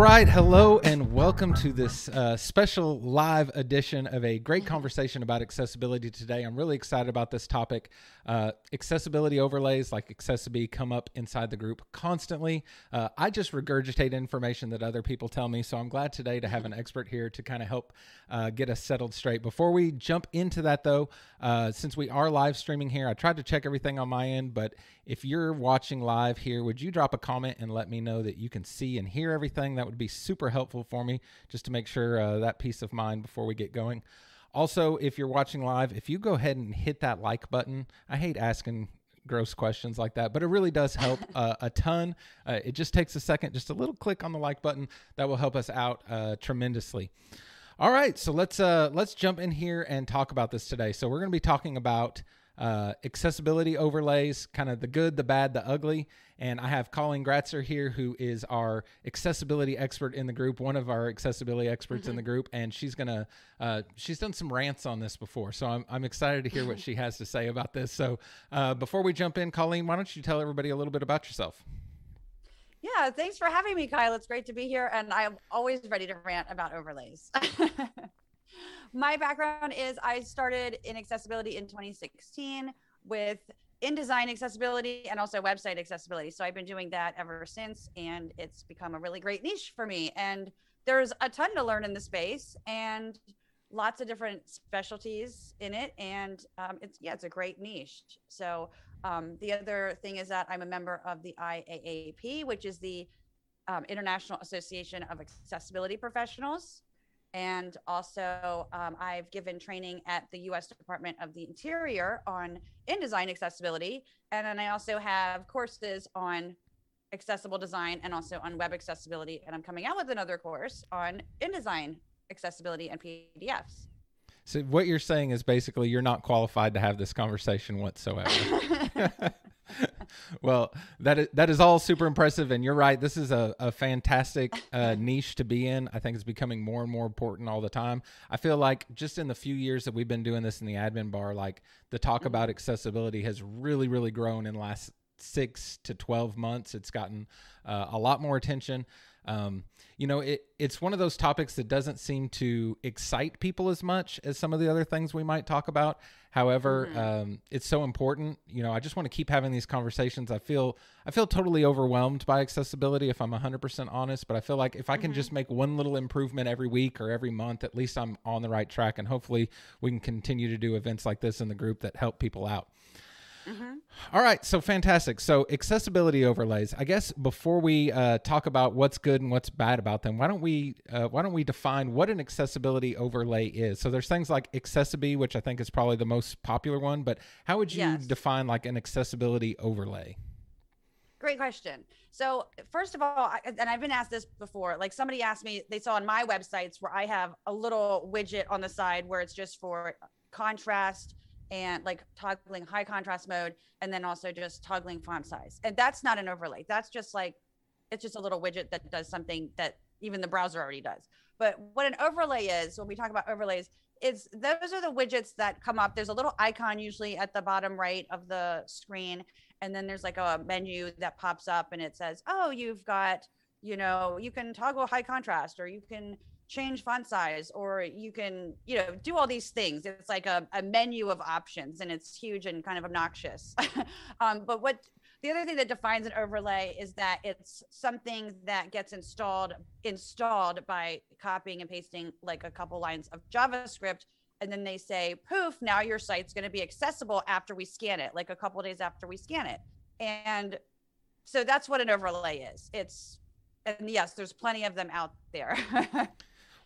right, hello and welcome to this uh, special live edition of a great conversation about accessibility today. I'm really excited about this topic. Uh, accessibility overlays like accessiBe come up inside the group constantly. Uh, I just regurgitate information that other people tell me, so I'm glad today to have an expert here to kind of help uh, get us settled straight. Before we jump into that, though, uh, since we are live streaming here, I tried to check everything on my end, but if you're watching live here, would you drop a comment and let me know that you can see and hear everything? That would be super helpful for me just to make sure uh, that peace of mind before we get going. Also, if you're watching live, if you go ahead and hit that like button, I hate asking gross questions like that, but it really does help uh, a ton. Uh, it just takes a second, just a little click on the like button that will help us out uh, tremendously. All right, so let's uh, let's jump in here and talk about this today. So we're going to be talking about uh, accessibility overlays, kind of the good, the bad, the ugly. And I have Colleen Gratzer here, who is our accessibility expert in the group, one of our accessibility experts mm-hmm. in the group, and she's gonna uh, she's done some rants on this before, so I'm I'm excited to hear what she has to say about this. So uh, before we jump in, Colleen, why don't you tell everybody a little bit about yourself? Yeah, thanks for having me, Kyle. It's great to be here, and I'm always ready to rant about overlays. my background is I started in accessibility in 2016 with InDesign accessibility and also website accessibility. So I've been doing that ever since, and it's become a really great niche for me. And there's a ton to learn in the space and lots of different specialties in it. And um, it's, yeah, it's a great niche. So um, the other thing is that I'm a member of the IAAP, which is the um, International Association of Accessibility Professionals. And also, um, I've given training at the US Department of the Interior on InDesign accessibility. And then I also have courses on accessible design and also on web accessibility. And I'm coming out with another course on InDesign accessibility and PDFs. So, what you're saying is basically you're not qualified to have this conversation whatsoever. well, that is, that is all super impressive, and you're right. This is a, a fantastic uh, niche to be in. I think it's becoming more and more important all the time. I feel like just in the few years that we've been doing this in the admin bar, like the talk about mm-hmm. accessibility has really, really grown in the last six to 12 months. It's gotten uh, a lot more attention. Um, you know, it, it's one of those topics that doesn't seem to excite people as much as some of the other things we might talk about. However, mm-hmm. um, it's so important. You know, I just want to keep having these conversations. I feel I feel totally overwhelmed by accessibility if I'm 100% honest, but I feel like if I can mm-hmm. just make one little improvement every week or every month, at least I'm on the right track and hopefully we can continue to do events like this in the group that help people out. Mm-hmm. All right, so fantastic. So accessibility overlays. I guess before we uh, talk about what's good and what's bad about them, why don't we uh, why don't we define what an accessibility overlay is? So there's things like accessiBe, which I think is probably the most popular one. But how would you yes. define like an accessibility overlay? Great question. So first of all, I, and I've been asked this before. Like somebody asked me, they saw on my websites where I have a little widget on the side where it's just for contrast and like toggling high contrast mode and then also just toggling font size. And that's not an overlay. That's just like it's just a little widget that does something that even the browser already does. But what an overlay is, when we talk about overlays, is those are the widgets that come up. There's a little icon usually at the bottom right of the screen, and then there's like a menu that pops up and it says, "Oh, you've got, you know, you can toggle high contrast or you can change font size or you can you know do all these things. It's like a, a menu of options and it's huge and kind of obnoxious. Um, but what the other thing that defines an overlay is that it's something that gets installed installed by copying and pasting like a couple lines of javascript and then they say poof now your site's going to be accessible after we scan it like a couple days after we scan it. And so that's what an overlay is. It's and yes there's plenty of them out there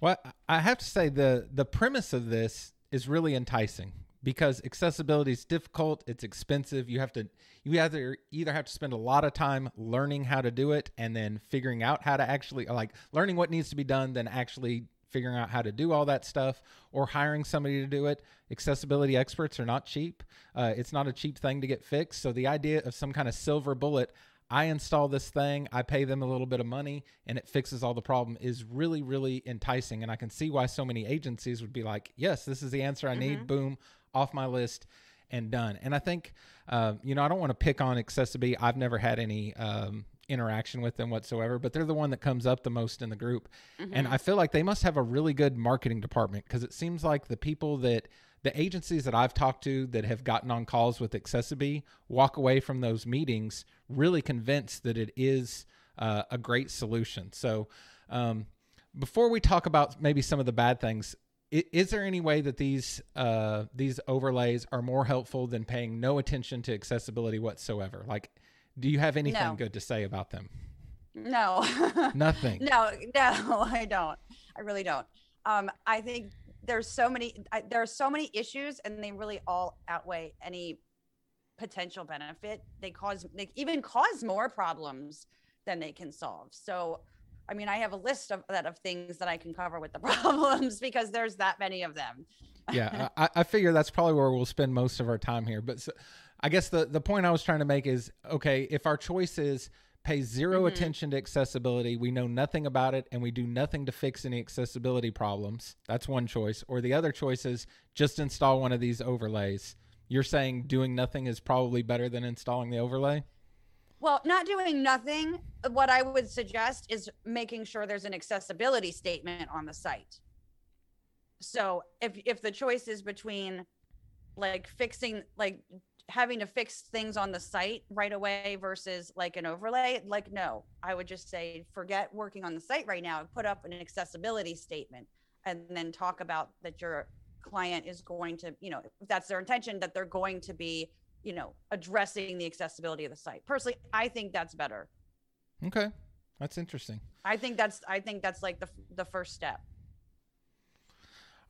Well, I have to say the the premise of this is really enticing because accessibility is difficult, it's expensive. You have to you either either have to spend a lot of time learning how to do it and then figuring out how to actually like learning what needs to be done, then actually figuring out how to do all that stuff or hiring somebody to do it. Accessibility experts are not cheap. Uh, it's not a cheap thing to get fixed. So the idea of some kind of silver bullet, I install this thing, I pay them a little bit of money, and it fixes all the problem is really, really enticing. And I can see why so many agencies would be like, yes, this is the answer I mm-hmm. need. Boom, off my list and done. And I think, uh, you know, I don't want to pick on accessiBe. I've never had any um, interaction with them whatsoever, but they're the one that comes up the most in the group. And Mhm. I feel like they must have a really good marketing department because it seems like the people that the agencies that I've talked to that have gotten on calls with accessiBe walk away from those meetings really convinced that it is uh, a great solution. So, um, before we talk about maybe some of the bad things, i- is there any way that these uh, these overlays are more helpful than paying no attention to accessibility whatsoever? Like, do you have anything No. good to say about them? no. Nothing. No, no, I don't. I really don't. Um, I think there's so many. I, there are so many issues, and they really all outweigh any potential benefit. They cause, they even cause more problems than they can solve. So, I mean, I have a list of that of things that I can cover with the problems because there's that many of them. yeah, I, I figure that's probably where we'll spend most of our time here. But so, I guess the the point I was trying to make is okay, if our choice is pay 0 Mhm. attention to accessibility, we know nothing about it, and we do nothing to fix any accessibility problems. That's one choice. Or the other choice is just install one of these overlays. You're saying doing nothing is probably better than installing the overlay. Well, not doing nothing. What I would suggest is making sure there's an accessibility statement on the site. So if if the choice is between like fixing like having to fix things on the site right away versus like an overlay, like no, I would just say forget working on the site right now and put up an accessibility statement and then talk about that your client is going to, you know, if that's their intention that they're going to be you know, addressing the accessibility of the site. Personally, I think that's better. Okay, that's interesting. I think that's I think that's like the the first step.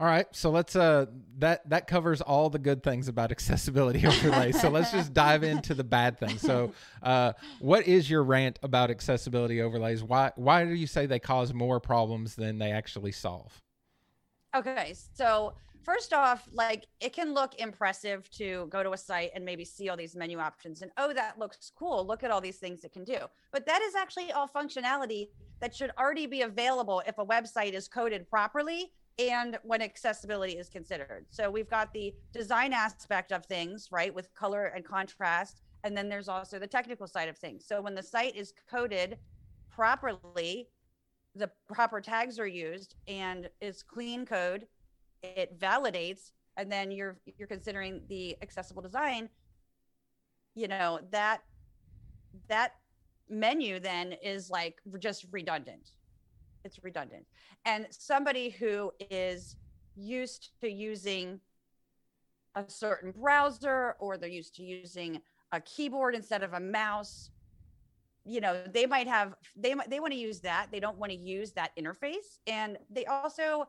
All right, so let's uh that that covers all the good things about accessibility overlay. so let's just dive into the bad things. So, uh, what is your rant about accessibility overlays? Why why do you say they cause more problems than they actually solve? Okay, so first off, like it can look impressive to go to a site and maybe see all these menu options and oh, that looks cool. Look at all these things it can do. But that is actually all functionality that should already be available if a website is coded properly and when accessibility is considered. So we've got the design aspect of things, right, with color and contrast. And then there's also the technical side of things. So when the site is coded properly, the proper tags are used and it's clean code it validates and then you're you're considering the accessible design you know that that menu then is like just redundant it's redundant. And somebody who is used to using a certain browser or they're used to using a keyboard instead of a mouse you know they might have they might they want to use that. They don't want to use that interface. And they also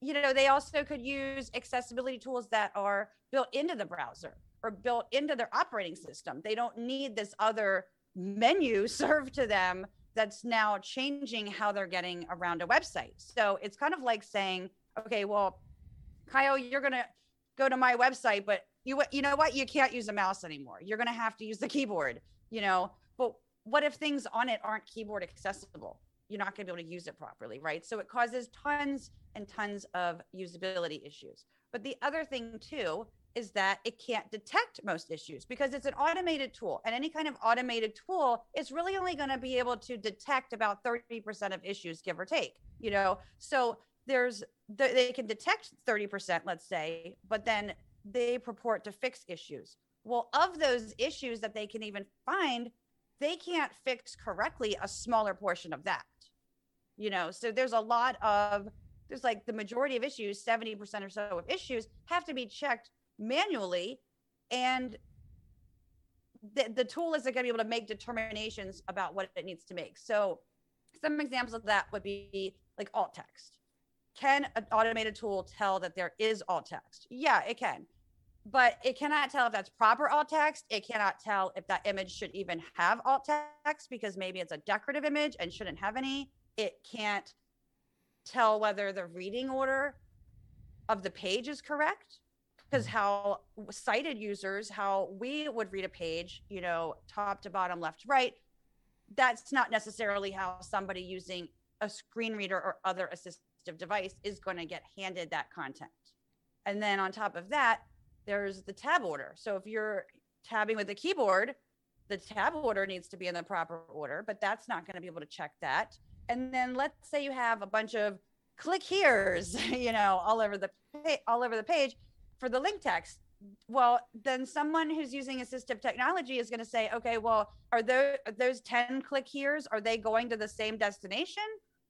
you know they also could use accessibility tools that are built into the browser or built into their operating system. They don't need this other menu served to them that's now changing how they're getting around a website. So it's kind of like saying okay well kyle you're going to go to my website but you you know what? You can't use a mouse anymore. You're going to have to use the keyboard you know? But what if things on it aren't keyboard accessible? You're not going to be able to use it properly right? So it causes tons and tons of usability issues. But the other thing too is that it can't detect most issues because it's an automated tool and any kind of automated tool is really only going to be able to detect about 30% of issues give or take you know? So there's they can detect 30% let's say but then they purport to fix issues. Well of those issues that they can even find they can't fix correctly a smaller portion of that you know? So there's a lot of there's like the majority of issues 70% or so of issues have to be checked manually and the, the tool isn't going to be able to make determinations about what it needs to make. So some examples of that would be like alt text. Can an automated tool tell that there is alt text? Yeah it can. But it cannot tell if that's proper alt text. It cannot tell if that image should even have alt text because maybe it's a decorative image and shouldn't have any. It can't tell whether the reading order of the page is correct because mm. how sighted users, how we would read a page, you know, top to bottom, left, to right, that's not necessarily how somebody using a screen reader or other assistive device is going to get handed that content. And then on top of that, there's the tab order. So if you're tabbing with the keyboard, the tab order needs to be in the proper order, but that's not going to be able to check that. And then let's say you have a bunch of click here's, you know, all over the all over the page for the link text. Well, then someone who's using assistive technology is going to say, okay, well, are those those 10 click here's are they going to the same destination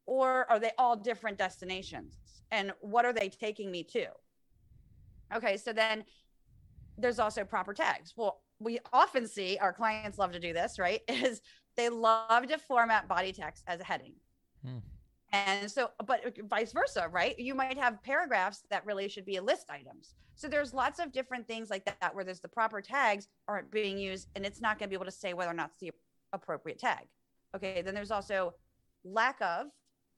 or are they all different destinations? And what are they taking me to? Okay, so then there's also proper tags. Well, we often see our clients love to do this, right? Is they love to format body text as a heading. Hmm. And so, but uh, vice versa, right? You might have paragraphs that really should be a list items. So there's lots of different things like that where there's the proper tags aren't being used and it's not going to be able to say whether or not it's the appropriate tag. Okay. Then there's also lack of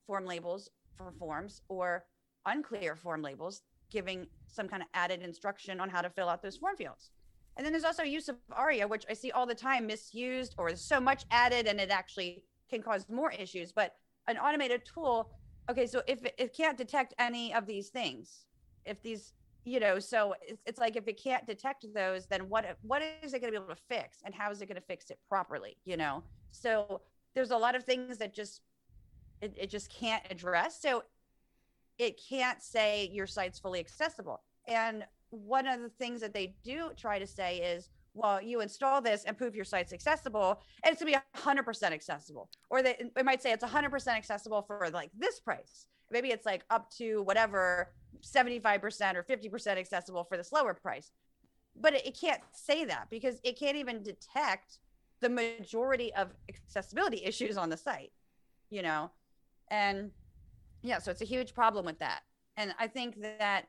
form labels for forms or unclear form labels giving some kind of added instruction on how to fill out those form fields. And then there's also use of ARIA, which I see all the time misused or so much added and it actually can cause more issues. But an automated tool, okay, so if it, it can't detect any of these things, if these, you know, so it's, it's like if it can't detect those, then what what is it going to be able to fix and how is it going to fix it properly, you know? So there's a lot of things that just it, it just can't address. So it can't say your site's fully accessible. And one of the things that they do try to say is, well, you install this and prove your site's accessible, and it's gonna be 100% accessible. Or they, might say it's 100% accessible for like this price. Maybe it's like up to whatever 75% or 50% accessible for this lower price. But it, it can't say that because it can't even detect the majority of accessibility issues on the site, you know? And yeah, so it's a huge problem with that. And I think that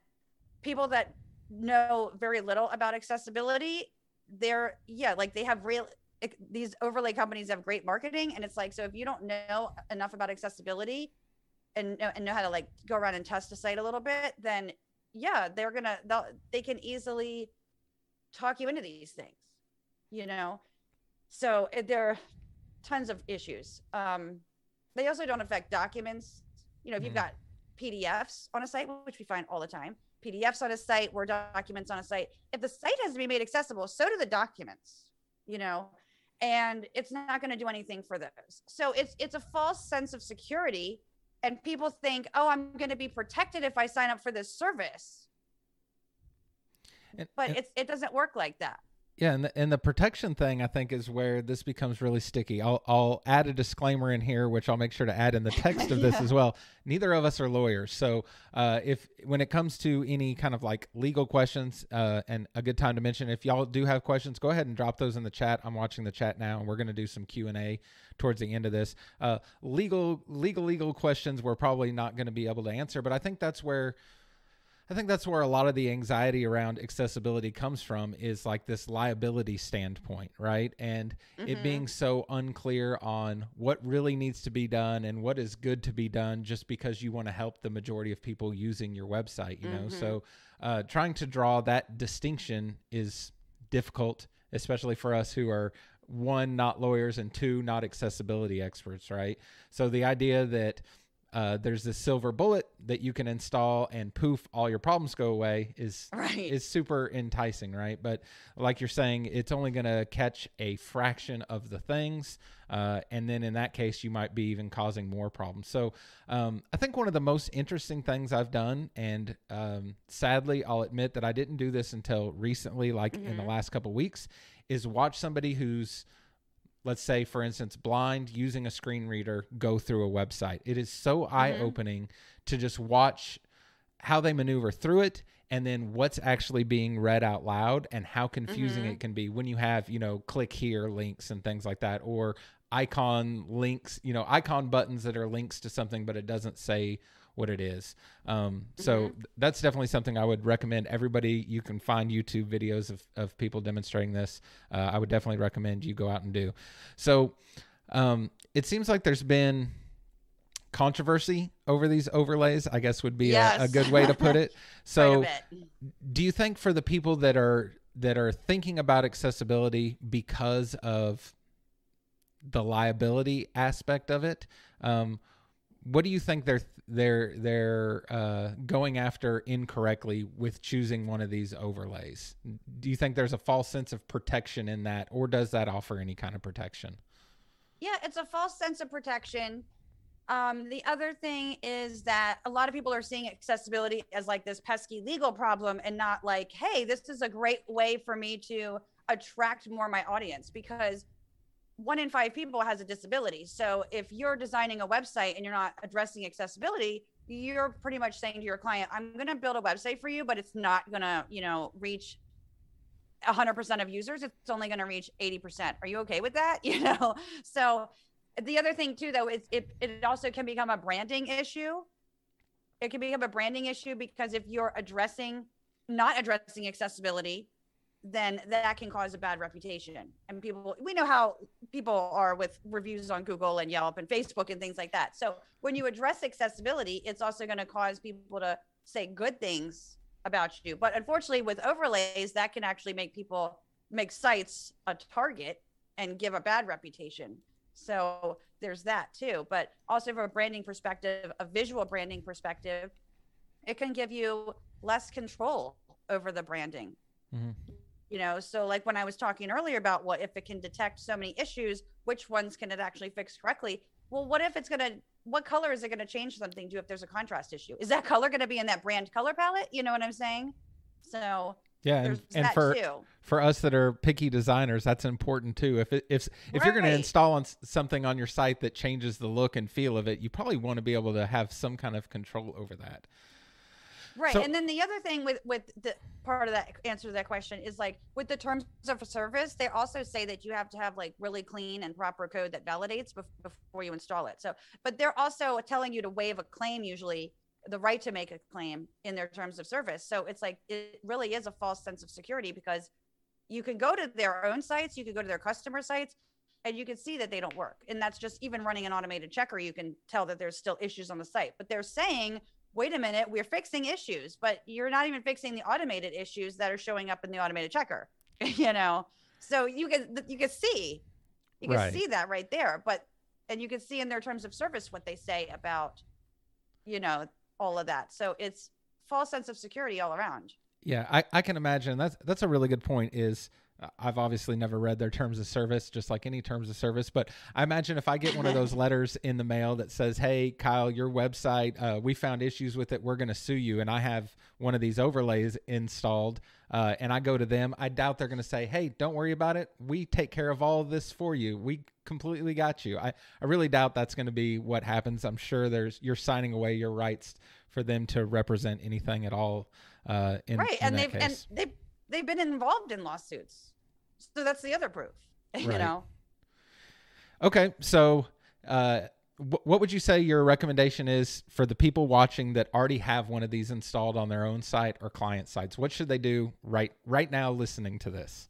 people that know very little about accessibility, they're yeah, like they have real these overlay companies have great marketing and it's like so if you don't know enough about accessibility and know, and know how to like go around and test a site a little bit then yeah they're gonna they'll, they can easily talk you into these things you know? So there are tons of issues. Um they also don't affect documents. You know, if you've mm-hmm. got PDFs on a site, which we find all the time, PDFs on a site, Word documents on a site, if the site has to be made accessible, so do the documents, you know, and it's not going to do anything for those. So it's it's a false sense of security and people think, "Oh, I'm going to be protected if I sign up for this service." And, but and, it's it doesn't work like that. Yeah, and the, and the protection thing I think is where this becomes really sticky. I'll I'll add a disclaimer in here, which I'll make sure to add in the text of yeah. this as well. Neither of us are lawyers, so uh, if when it comes to any kind of like legal questions, uh, and a good time to mention, if y'all do have questions, go ahead and drop those in the chat. I'm watching the chat now, and we're going to do some Q and A towards the end of this. Uh, legal legal legal questions we're probably not going to be able to answer, but I think that's where I think that's where a lot of the anxiety around accessibility comes from is like this liability standpoint, right? And mm-hmm. it being so unclear on what really needs to be done and what is good to be done just because you want to help the majority of people using your website, you know? Mm-hmm. So uh, trying to draw that distinction is difficult, especially for us who are one, not lawyers, and two, not accessibility experts, right? So the idea that uh, there's this silver bullet that you can install and poof all your problems go away is right. is super enticing right but like you're saying it's only going to catch a fraction of the things uh, and then in that case you might be even causing more problems so um, i think one of the most interesting things i've done and um, sadly i'll admit that i didn't do this until recently like mm-hmm. in the mm-hmm. last couple weeks is watch somebody who's let's say for instance blind using a screen reader go through a website it is so mm-hmm. eye-opening to just watch how they maneuver through it and then what's actually being read out loud and how confusing mm-hmm. it can be when you have you know click here links and things like that or icon links you know icon buttons that are links to something but it doesn't say what it is. Um, so mm-hmm. that's definitely something I would recommend everybody. You can find YouTube videos of, of people demonstrating this. Uh, I would definitely recommend you go out and do. So um, it seems like there's been controversy over these overlays, I guess would be yes. a, a, good way to put it. So do you think for the people that are that are thinking about accessibility because of the liability aspect of it, um, what do you think they're they're they're uh, going after incorrectly with choosing one of these overlays? Do you think there's a false sense of protection in that, or does that offer any kind of protection? Yeah, it's a false sense of protection. Um, the other thing is that a lot of people are seeing accessibility as like this pesky legal problem and not like, hey, this is a great way for me to attract more my audience because one in five people has a disability. So if you're designing a website and you're not addressing accessibility, you're pretty much saying to your client, I'm going to build a website for you, but it's not going to, you know, reach 100% of users. It's only going to reach 80%. Are you okay with that? You know, so the other thing too, though, is it, it also can become a branding issue. It can become a branding issue because if you're addressing, not addressing accessibility, then that can cause a bad reputation. And people, we know how people are with reviews on Google and Yelp and Facebook and things like that. So when you address accessibility, it's also going to cause people to say good things about you. But unfortunately, with overlays, that can actually make people make sites a target and give a bad reputation. So there's that too. But also from a branding perspective, a visual branding perspective, it can give you less control over the branding. Mm-hmm you know so like when i was talking earlier about what if it can detect so many issues which ones can it actually fix correctly? Well what if it's going to what color is it going to change something to if there's a contrast issue? Is that color going to be in that brand color palette? You know what i'm saying? So yeah and, and for too. for us that are picky designers that's important too. If it, if if right. you're going to install on something on your site that changes the look and feel of it you probably want to be able to have some kind of control over that Right. So, and then the other thing with with the part of that answer to that question is like with the terms of service, they also say that you have to have like really clean and proper code that validates before you install it. So, but they're also telling you to waive a claim usually the right to make a claim in their terms of service. So it's like it really is a false sense of security because you can go to their own sites, you can go to their customer sites, and you can see that they don't work. And that's just even running an automated checker, you can tell that there's still issues on the site. But they're saying wait a minute, we're fixing issues, but you're not even fixing the automated issues that are showing up in the automated checker, you know? So you can, you can see, you can right. see that right there, but, and you can see in their terms of service what they say about, you know, all of that. So it's false sense of security all around. Yeah, I, I can imagine that's that's a really good point. Is I've obviously never read their terms of service, just like any terms of service. But I imagine if I get one of those letters in the mail that says, "Hey, Kyle, your website, uh, we found issues with it. We're going to sue you," and I have one of these overlays installed, uh, and I go to them, I doubt they're going to say, "Hey, don't worry about it. We take care of all of this for you. We completely got you." I, I really doubt that's going to be what happens. I'm sure there's you're signing away your rights for them to represent anything at all. Uh, in, right, in and they've case. and they've they've been involved in lawsuits so that's the other proof, right. you know? Okay. So, uh, what would you say your recommendation is for the people watching that already have one of these installed on their own site or client sites? What should they do right right now listening to this?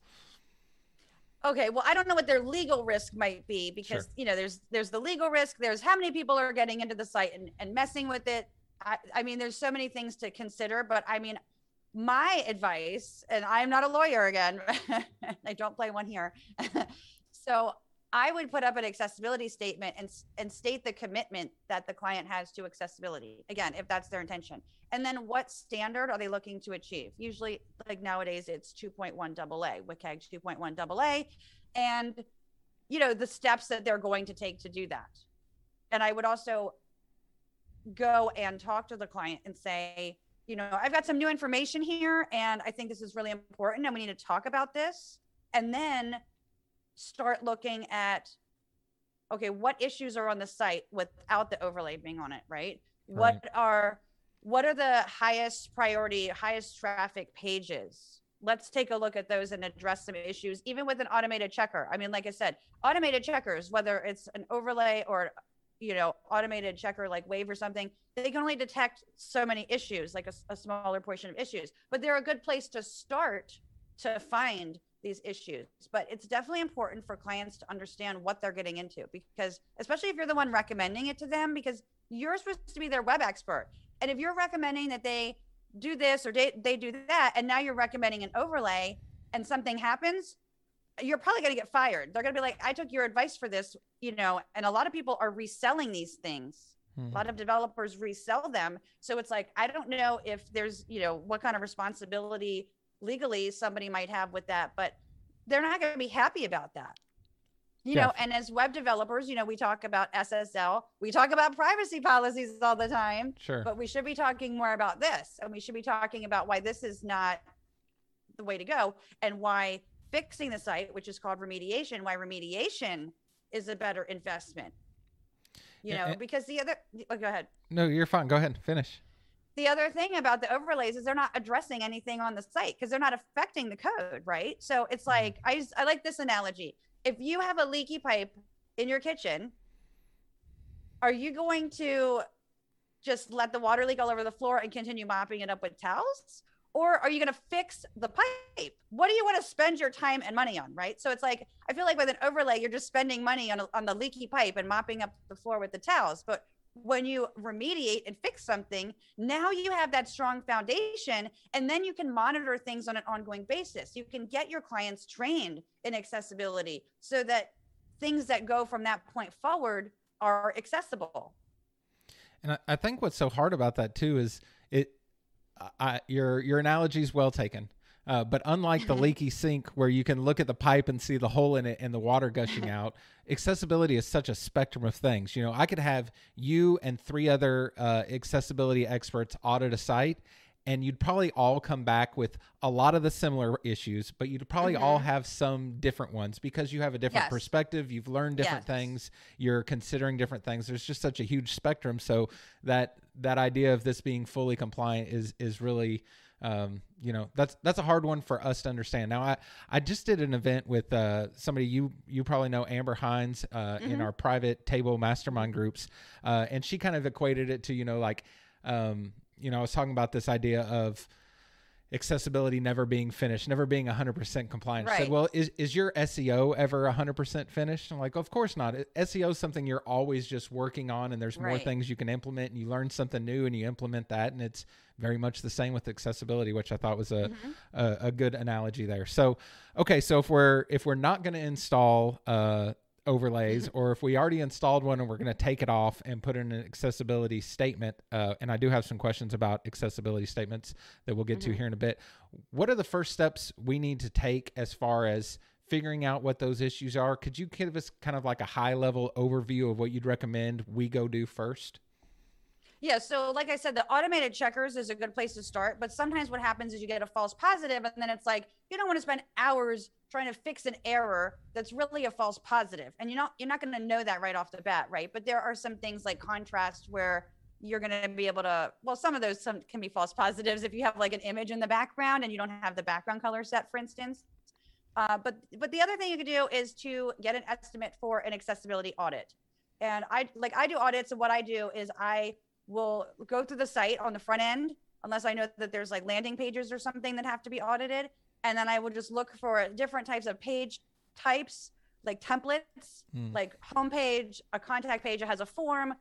Okay, well, I don't know what their legal risk might be because sure. you know there's there's the legal risk. There's how many people are getting into the site and, and messing with it. I, I mean, there's so many things to consider. But I mean, my advice, and I'm not a lawyer again, I don't play one here. so I would put up an accessibility statement and, and state the commitment that the client has to accessibility. Again, if that's their intention. And then what standard are they looking to achieve? Usually, like nowadays, it's 2.1 AA, WCAG 2.1 AA, and you know the steps that they're going to take to do that. And I would also go and talk to the client and say, you know, I've got some new information here and I think this is really important and we need to talk about this. And then start looking at okay, what issues are on the site without the overlay being on it, right? right. What are what are the highest priority, highest traffic pages? Let's take a look at those and address some issues, even with an automated checker. I mean, like I said, automated checkers, whether it's an overlay or you know automated checker like wave or something they can only detect so many issues like a, a, smaller portion of issues. But they're a good place to start to find these issues. But it's definitely important for clients to understand what they're getting into because especially if you're the one recommending it to them because you're supposed to be their web expert. And if you're recommending that they do this or they, they do that and now you're recommending an overlay and something happens you're probably going to get fired. They're going to be like, I took your advice for this, you know, and a lot of people are reselling these things A lot mm-hmm. of developers resell them. So it's like, I don't know if there's, you know, what kind of responsibility legally somebody might have with that, but they're not going to be happy about that. You Yeah. know, and as web developers, you know, we talk about SSL, we talk about privacy policies all the time, Sure. but we should be talking more about this. And we should be talking about why this is not the way to go and why fixing the site, which is called remediation, why remediation is a better investment. You know, and- because the other, oh, go ahead no, you're fine. Go ahead. And finish. the other thing about the overlays is they're not addressing anything on the site because they're not affecting the code, right? So it's mm-hmm. like I just, I like this analogy. If you have a leaky pipe in your kitchen, are you going to just let the water leak all over the floor and continue mopping it up with towels? Or are you going to fix the pipe? What do you want to spend your time and money on, right? So it's like I feel like with an overlay, you're just spending money on on the leaky pipe and mopping up the floor with the towels. But when you remediate and fix something, now you have that strong foundation, and then you can monitor things on an ongoing basis. You can get your clients trained in accessibility so that things that go from that point forward are accessible. And I, I think what's so hard about that too is it. I, your your analogy is well taken, uh, but unlike the leaky sink where you can look at the pipe and see the hole in it and the water gushing out, accessibility is such a spectrum of things. You know, I could have you and three other uh, accessibility experts audit a site. And you'd probably all come back with a lot of the similar issues, but you'd probably all have some different ones because you have a different Yes. perspective. You've learned different Yes. things you're considering different things there's just such a huge spectrum so that that idea of this being fully compliant is is really um, you know that's that's a hard one for us to understand now i i just did an event with uh, somebody you you probably know Amber Hinds uh, in our private table mastermind groups uh, and she kind of equated it to you know like um, you know i was talking about this idea of accessibility never being finished, never being 100% compliant. She said, well, is, is your SEO ever 100% finished? I'm like, of course not. SEO is something you're always just working on, and there's more Right. things you can implement, and you learn something new and you implement that. And it's very much the same with accessibility, which I thought was a, a, a good analogy there. So, okay, so if we're if we're not going to install uh, overlays, or if we already installed one and we're going to take it off and put in an accessibility statement, uh, and I do have some questions about accessibility statements that we'll get to here in a bit. What are the first steps we need to take as far as figuring out what those issues are? Could you give us kind of like a high level overview of what you'd recommend we go do first? Yeah. So, like I said, the automated checkers is a good place to start. But sometimes what happens is you get a false positive, and then it's like you don't want to spend hours trying to fix an error that's really a false positive, and you're not you're not going to know that right off the bat, right? But there are some things like contrast where you're going to be able to. Well, some of those some can be false positives if you have like an image in the background and you don't have the background color set, for instance. Uh, but but the other thing you could do is to get an estimate for an accessibility audit. And I like I do audits, and what I do is I will go through the site on the front end, unless I know that there's like landing pages or something that have to be audited, and then I will just look for different types of page types, like templates, Hmm. like homepage, a contact page that has a form,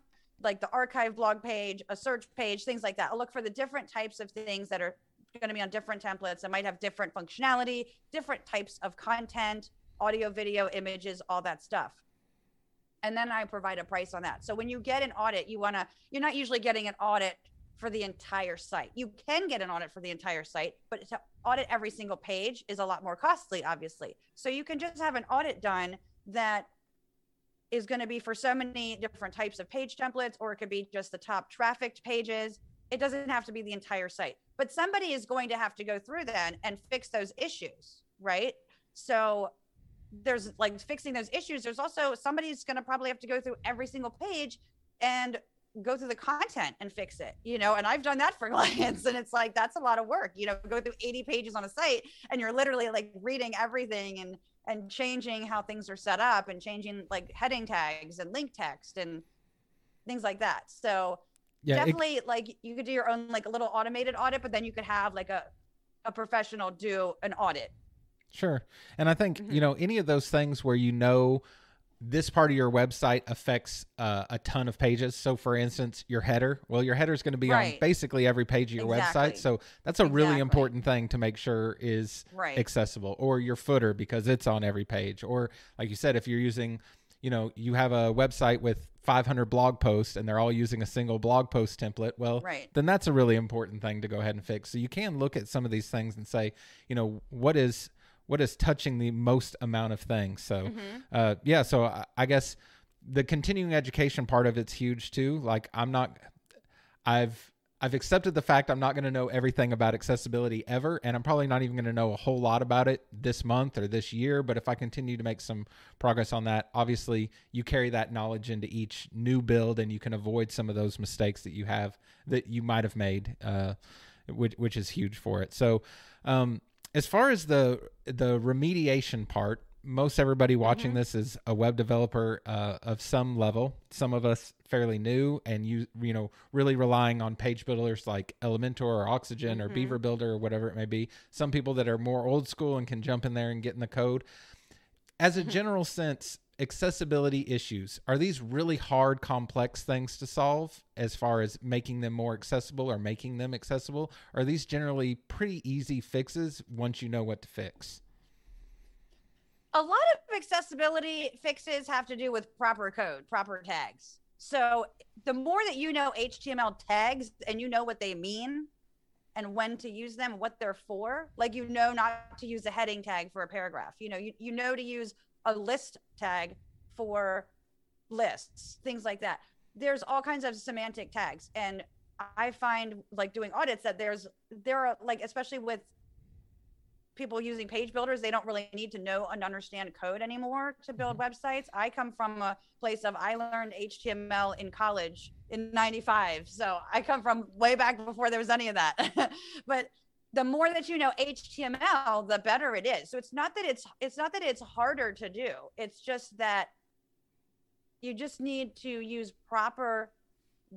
like the archive blog page, a search page, things like that. I'll look for the different types of things that are going to be on different templates that might have different functionality, different types of content, audio, video, images, all that stuff. And then I provide a price on that. So when you get an audit, you want to, you're not usually getting an audit for the entire site. You can get an audit for the entire site, but to audit every single page is a lot more costly, obviously. So you can just have an audit done that is going to be for so many different types of page templates, or it could be just the top trafficked pages. It doesn't have to be the entire site, but somebody is going to have to go through then and fix those issues, right? So there's like fixing those issues. There's also somebody's going to probably have to go through every single page and go through the content and fix it, you know. And I've done that for clients, and it's like that's a lot of work, you know. Go through 80 pages on a site, and you're literally like reading everything and and changing how things are set up and changing like heading tags and link text and things like that. So Yeah, it- definitely like you could do your own like a little automated audit, but then you could have like a a professional do an audit. Sure. And I think, Mm-hmm. you know, any of those things where you know this part of your website affects uh, a ton of pages. So, for instance, your header, well, your header is going to be on basically every page of your website. So, that's a really important thing to make sure is Right. accessible, or your footer because it's on every page. Or, like you said, if you're using you know, you have a website with 500 blog posts and they're all using a single blog post template, well, Right. then that's a really important thing to go ahead and fix. So you can look at some of these things and say, you know, what is what is touching the most amount of things. So, Mhm. uh, yeah. So I, I guess the continuing education part of it's huge too. Like I'm not, I've I've accepted the fact I'm not going to know everything about accessibility ever, and I'm probably not even going to know a whole lot about it this month or this year. But if I continue to make some progress on that, obviously you carry that knowledge into each new build, and you can avoid some of those mistakes that you have that you might have made, uh, which which is huge for it. So, um, as far as the the remediation part, most everybody watching Mhm. this is a web developer uh, of some level. Some of us fairly new and you you know really relying on page builders like Elementor or Oxygen or Mhm. Beaver Builder or whatever it may be. Some people that are more old school and can jump in there and get in the code. As a general sense, accessibility issues are these really hard, complex things to solve as far as making them more accessible or making them accessible? Are these generally pretty easy fixes once you know what to fix? a lot of accessibility fixes have to do with proper code, proper tags. So the more that you know HTML tags and you know what they mean and when to use them, what they're for, like you know not to use a heading tag for a paragraph. You know, you, you know to use a list tag for lists, things like that. There's all kinds of semantic tags. And I find like doing audits that there's there are like especially with people using page builders they don't really need to know and understand code anymore to build mm-hmm. websites i come from a place of i learned html in college in 95 so i come from way back before there was any of that but the more that you know html the better it is. So it's not that it's it's not that it's harder to do. It's just that you just need to use proper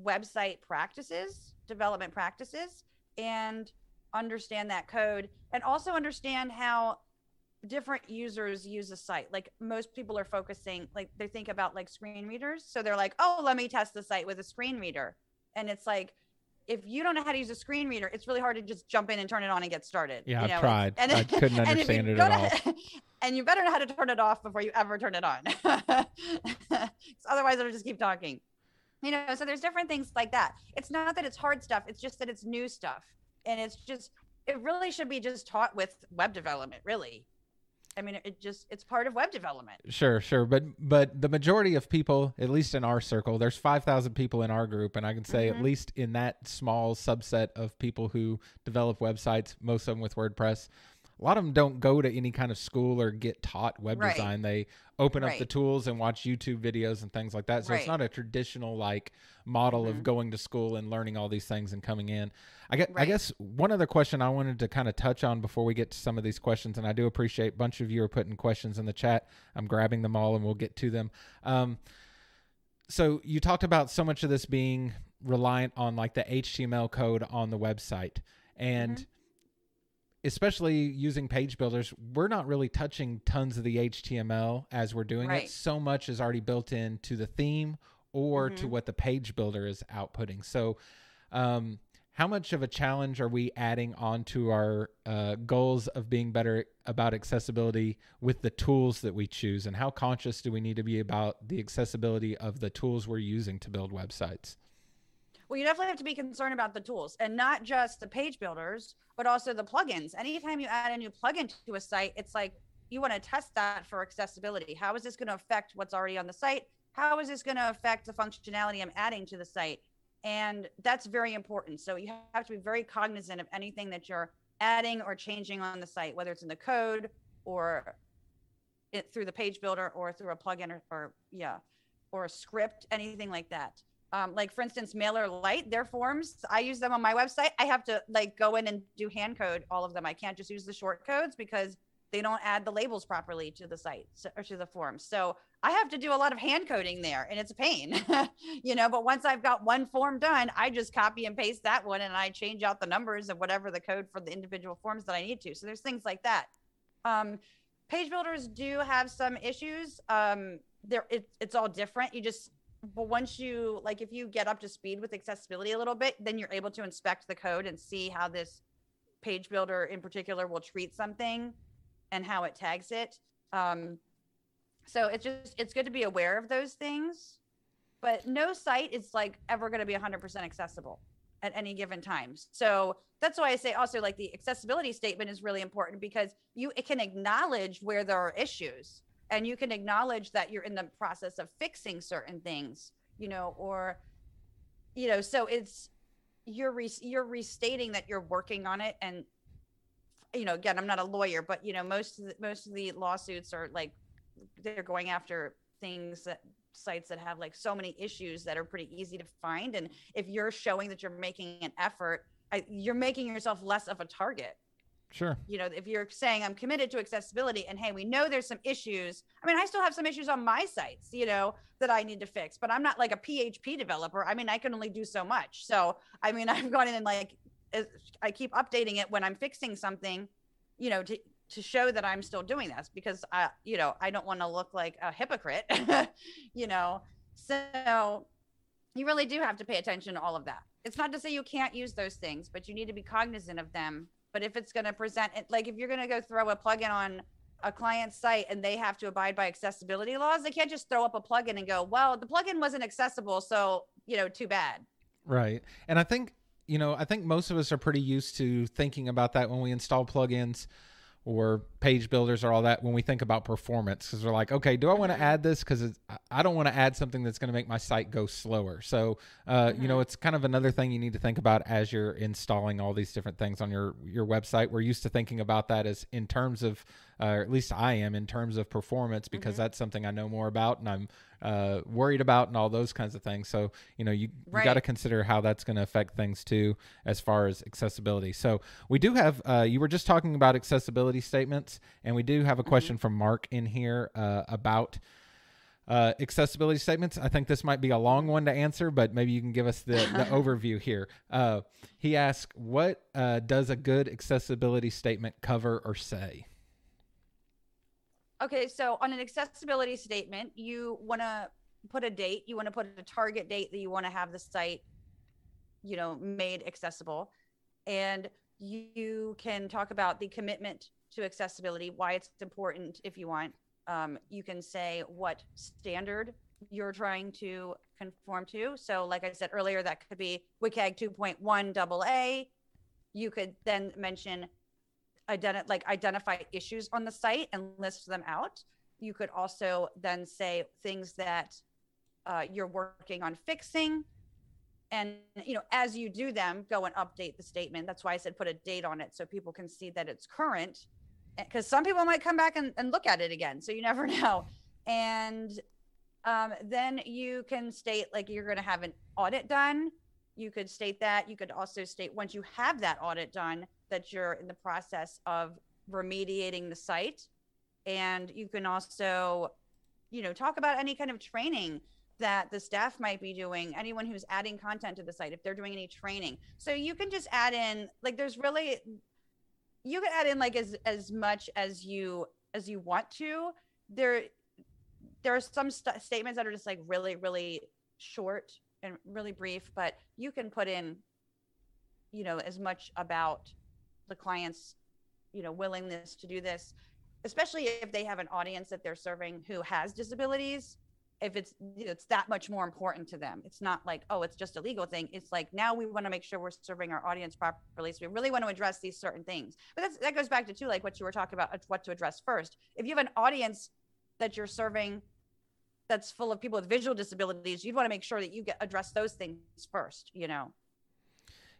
website practices development practices and understand that code and also understand how different users use a site. Like most people are focusing like they think about like screen readers. So they're like oh let me test the site with a screen reader. And it's like if you don't know how to use a screen reader it's really hard to just jump in and turn it on and get started Yeah, you I've tried. and, I couldn't and if you understand it at know- and you better know how to turn it off before you ever turn it on. Otherwise it'll just keep talking. You know so there's different things like that. It's not that it's hard stuff it's just that it's new stuff. And it's just it really should be just taught with web development really i mean it just it's part of web development Sure, sure, but but the majority of people, at least in our circle, there's five thousand people in our group, and I can say Mhm. at least in that small subset of people who develop websites, most of them with WordPress, a lot of them don't go to any kind of school or get taught web Right. design. They open up the tools and watch YouTube videos and things like that. So it's not a traditional like model of Mhm. going to school and learning all these things and coming in. I guess, I guess one other question I wanted to kind of touch on before we get to some of these questions, and I do appreciate a bunch of you are putting questions in the chat. I'm grabbing them all and we'll get to them. Um, so you talked about so much of this being reliant on like the HTML code on the website and Mhm. Especially using page builders, we're not really touching tons of the HTML as we're doing it. So much is already built into the theme or to Mhm. what the page builder is outputting. So, um, how much of a challenge are we adding onto our uh, goals of being better about accessibility with the tools that we choose? And how conscious do we need to be about the accessibility of the tools we're using to build websites? Well you definitely have to be concerned about the tools and not just the page builders but also the plugins. Anytime you add a new plugin to a site it's like you want to test that for accessibility. How is this going to affect what's already on the site? How is this going to affect the functionality i'm adding to the site? And that's very important. So you have to be very cognizant of anything that you're adding or changing on the site whether it's in the code or it through the page builder or through a plugin or, or yeah or a script anything like that um, like for instance MailerLite their forms i use them on my website. I have to like go in and do hand code all of them. I can't just use the short codes because they don't add the labels properly to the site or to the forms so i have to do a lot of hand coding there and it's a pain you know but once i've got one form done i just copy and paste that one and i change out the numbers of whatever the code for the individual forms that i need to. So there's things like that. Um, page builders do have some issues. Um, there it, it's all different. You just but once you like if you get up to speed with accessibility a little bit then you're able to inspect the code and see how this page builder in particular will treat something and how it tags it. Um, so it's just it's good to be aware of those things but no site is like ever going to be 100% accessible at any given time. So that's why i say also like the accessibility statement is really important because you it can acknowledge where there are issues and you can acknowledge that you're in the process of fixing certain things you know or you know so it's you're re- you're restating that you're working on it and you know again i'm not a lawyer but you know most of the, most of the lawsuits are like they're going after things that sites that have like so many issues that are pretty easy to find. And if you're showing that you're making an effort I, you're making yourself less of a target Sure. you know if you're saying i'm committed to accessibility and hey we know there's some issues i mean i still have some issues on my sites you know that i need to fix but i'm not like a php developer. I mean i can only do so much. So i mean i've gone in and like i keep updating it when i'm fixing something you know to to show that i'm still doing this because i you know i don't want to look like a hypocrite you know? So you really do have to pay attention to all of that. It's not to say you can't use those things but you need to be cognizant of them but if it's going to present it, like if you're going to go throw a plugin on a client's site and they have to abide by accessibility laws, they can't just throw up a plugin and go, well, the plugin wasn't accessible. So, you know, too bad. Right. And I think, you know, I think most of us are pretty used to thinking about that when we install plugins or page builders or all that when we think about performance because we're like okay do i want to add this because i don't want to add something that's going to make my site go slower so uh, mm-hmm. you know mm-hmm. it's kind of another thing you need to think about as you're installing all these different things on your your website we're used to thinking about that as in terms of uh, or at least i am in terms of performance because mm-hmm. that's something i know more about and i'm uh, worried about and all those kinds of things. So you know you, right. you got to consider how that's going to affect things too as far as accessibility. So we do have uh, you were just talking about accessibility statements, and we do have a question mm-hmm. from Mark in here uh, about. Uh, accessibility statements. I think this might be a long one to answer, but maybe you can give us the, the overview here. Uh, he asked, What uh, does a good accessibility statement cover or say? Okay, so on an accessibility statement, you want to put a date, you want to put a target date that you want to have the site, you know, made accessible. And you can talk about the commitment to accessibility, why it's important if you want. Um, you can say what standard you're trying to conform to. So, like I said earlier, that could be WCAG 2.1 AA. You could then mention like identify issues on the site and list them out. You could also then say things that uh, you're working on fixing. And you know, as you do them, go and update the statement. That's why I said put a date on it so people can see that it's current. Because some people might come back and, and look at it again, so you never know. And um, then you can state like you're going to have an audit done. You could state that. You could also state once you have that audit done, that you're in the process of remediating the site. And you can also you know talk about any kind of training that the staff might be doing anyone who's adding content to the site if they're doing any training. So you can just add in like there's really you can add in like as as much as you as you want to. There there are some st- statements that are just like really really short and really brief but you can put in you know as much about the client's you know willingness to do this especially if they have an audience that they're serving who has disabilities if it's it's that much more important to them. It's not like oh it's just a legal thing. It's like now we want to make sure we're serving our audience properly so we really want to address these certain things. But that goes back to too like what you were talking about what to address first. If you have an audience that you're serving that's full of people with visual disabilities you'd want to make sure that you get address those things first you know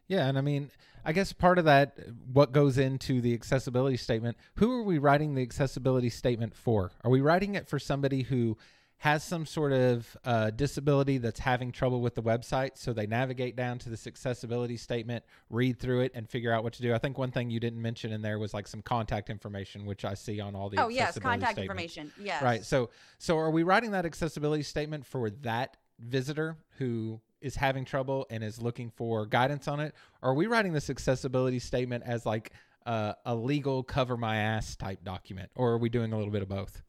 yeah, and I mean, I guess part of that, what goes into the accessibility statement, who are we writing the accessibility statement for? Are we writing it for somebody who has some sort of uh, disability that's having trouble with the website, so they navigate down to this accessibility statement, read through it, and figure out what to do? I think one thing you didn't mention in there was like some contact information, which I see on all the oh yes, contact statements. information, yes, right. So, so are we writing that accessibility statement for that visitor who is having trouble and is looking for guidance on it? Are we writing this accessibility statement as like uh, a legal cover my ass type document? Or are we doing a little bit of both?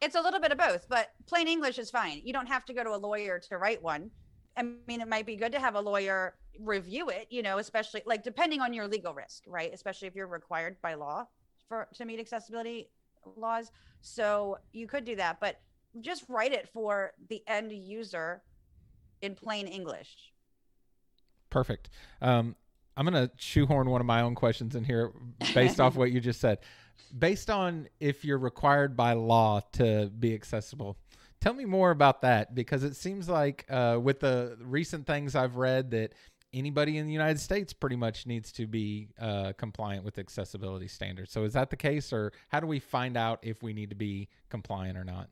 It's a little bit of both, but plain English is fine. You don't have to go to a lawyer to write one. I mean, it might be good to have a lawyer review it, you know, especially like depending on your legal risk, right? Especially if you're required by law for to meet accessibility laws. So you could do that, but just write it for the end user in plain English. Perfect. Um, I'm going to shoehorn one of my own questions in here based off what you just said. Based on if you're required by law to be accessible, tell me more about that because it seems like uh, with the recent things I've read that anybody in the United States pretty much needs to be uh, compliant with accessibility standards. So is that the case, or how do we find out if we need to be compliant or not?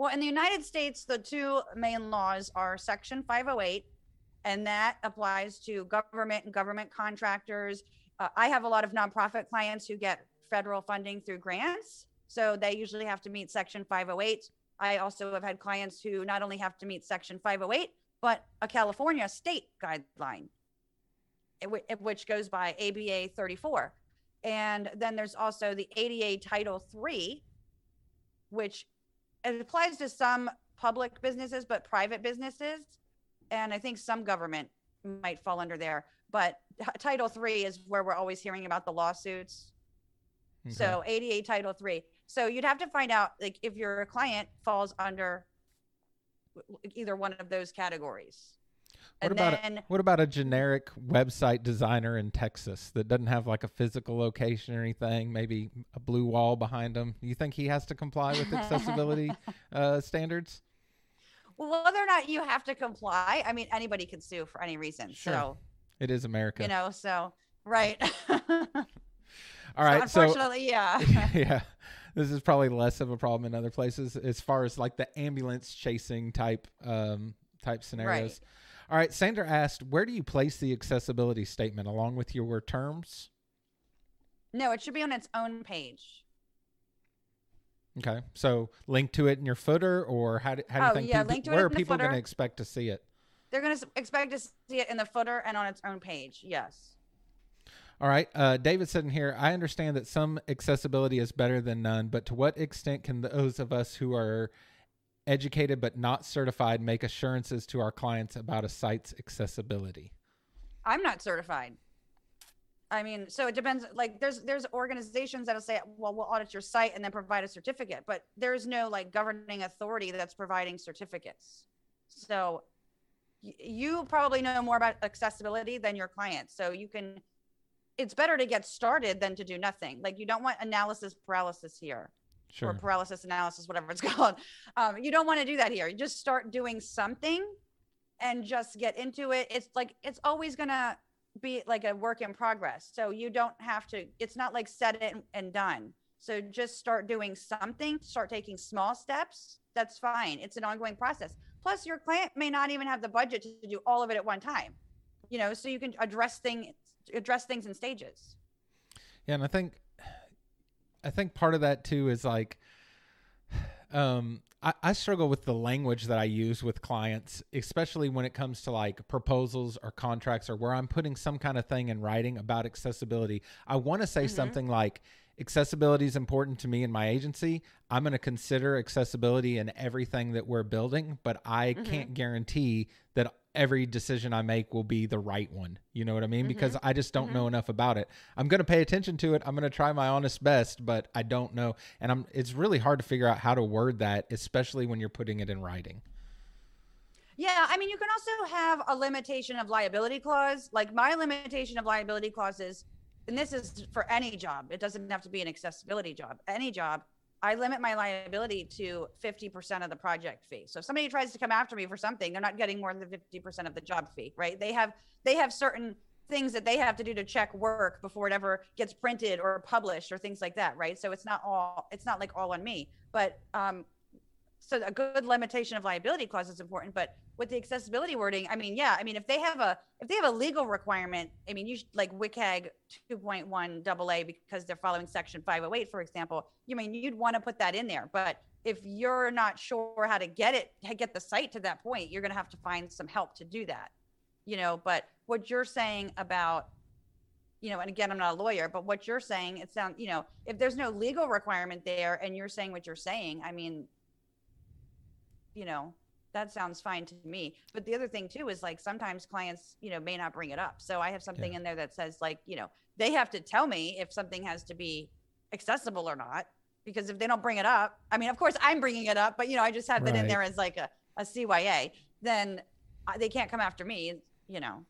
Well, in the United States, the two main laws are Section 508 and that applies to government and government contractors. Uh, I have a lot of nonprofit clients who get federal funding through grants, so they usually have to meet Section 508. I also have had clients who not only have to meet Section 508, but a California state guideline, which goes by ABA 34. And then there's also the ADA Title 3, which it applies to some public businesses, but private businesses and I think some government might fall under there. But Title Three is where we're always hearing about the lawsuits. Okay. So ADA Title Three. So you'd have to find out like if your client falls under either one of those categories. What and about then, a, what about a generic website designer in Texas that doesn't have like a physical location or anything? Maybe a blue wall behind him. You think he has to comply with accessibility uh, standards? well, whether or not you have to comply, I mean, anybody can sue for any reason. Sure. So it is America, you know. So right. All right. So unfortunately, so, yeah. yeah. This is probably less of a problem in other places as far as like the ambulance chasing type um, type scenarios. Right. All right. Sandra asked, where do you place the accessibility statement along with your terms? No, it should be on its own page. Okay, so link to it in your footer, or how do, how do you oh, think? Yeah, people, link to where it are people going to expect to see it? They're going to expect to see it in the footer and on its own page. Yes. All right. Uh, David said in here, I understand that some accessibility is better than none, but to what extent can those of us who are educated but not certified make assurances to our clients about a site's accessibility? I'm not certified. I mean, so it depends. Like, there's there's organizations that'll say, "Well, we'll audit your site and then provide a certificate," but there's no like governing authority that's providing certificates. So, y- you probably know more about accessibility than your clients. So you can. It's better to get started than to do nothing. Like, you don't want analysis paralysis here. Sure. Or paralysis analysis, whatever it's called. Um, you don't want to do that here. You just start doing something and just get into it. It's like it's always gonna be like a work in progress. So you don't have to, it's not like set it and done. So just start doing something, start taking small steps. That's fine. It's an ongoing process. Plus, your client may not even have the budget to do all of it at one time. You know, so you can address thing address things in stages. Yeah, and I think I think part of that too is like um I, I struggle with the language that I use with clients, especially when it comes to like proposals or contracts or where I'm putting some kind of thing in writing about accessibility. I want to say mm-hmm. something like, accessibility is important to me and my agency. I'm going to consider accessibility in everything that we're building, but I mm-hmm. can't guarantee that every decision I make will be the right one. You know what I mean? Mm-hmm. Because I just don't mm-hmm. know enough about it. I'm going to pay attention to it. I'm going to try my honest best, but I don't know. And I'm it's really hard to figure out how to word that, especially when you're putting it in writing. Yeah, I mean, you can also have a limitation of liability clause. Like my limitation of liability clause is, and this is for any job. It doesn't have to be an accessibility job. Any job I limit my liability to 50% of the project fee. So if somebody tries to come after me for something, they're not getting more than 50% of the job fee, right? They have they have certain things that they have to do to check work before it ever gets printed or published or things like that, right? So it's not all it's not like all on me. But um so a good limitation of liability clause is important but with the accessibility wording i mean yeah i mean if they have a if they have a legal requirement i mean you should, like WCAG 2.1 aa because they're following section 508 for example you mean you'd want to put that in there but if you're not sure how to get it get the site to that point you're going to have to find some help to do that you know but what you're saying about you know and again i'm not a lawyer but what you're saying it sounds you know if there's no legal requirement there and you're saying what you're saying i mean you know, that sounds fine to me. But the other thing too is like sometimes clients, you know, may not bring it up. So I have something yeah. in there that says like, you know, they have to tell me if something has to be accessible or not because if they don't bring it up, I mean, of course I'm bringing it up, but you know, I just have it in there as like a, a CYA, then uh, they can't come after me, you know.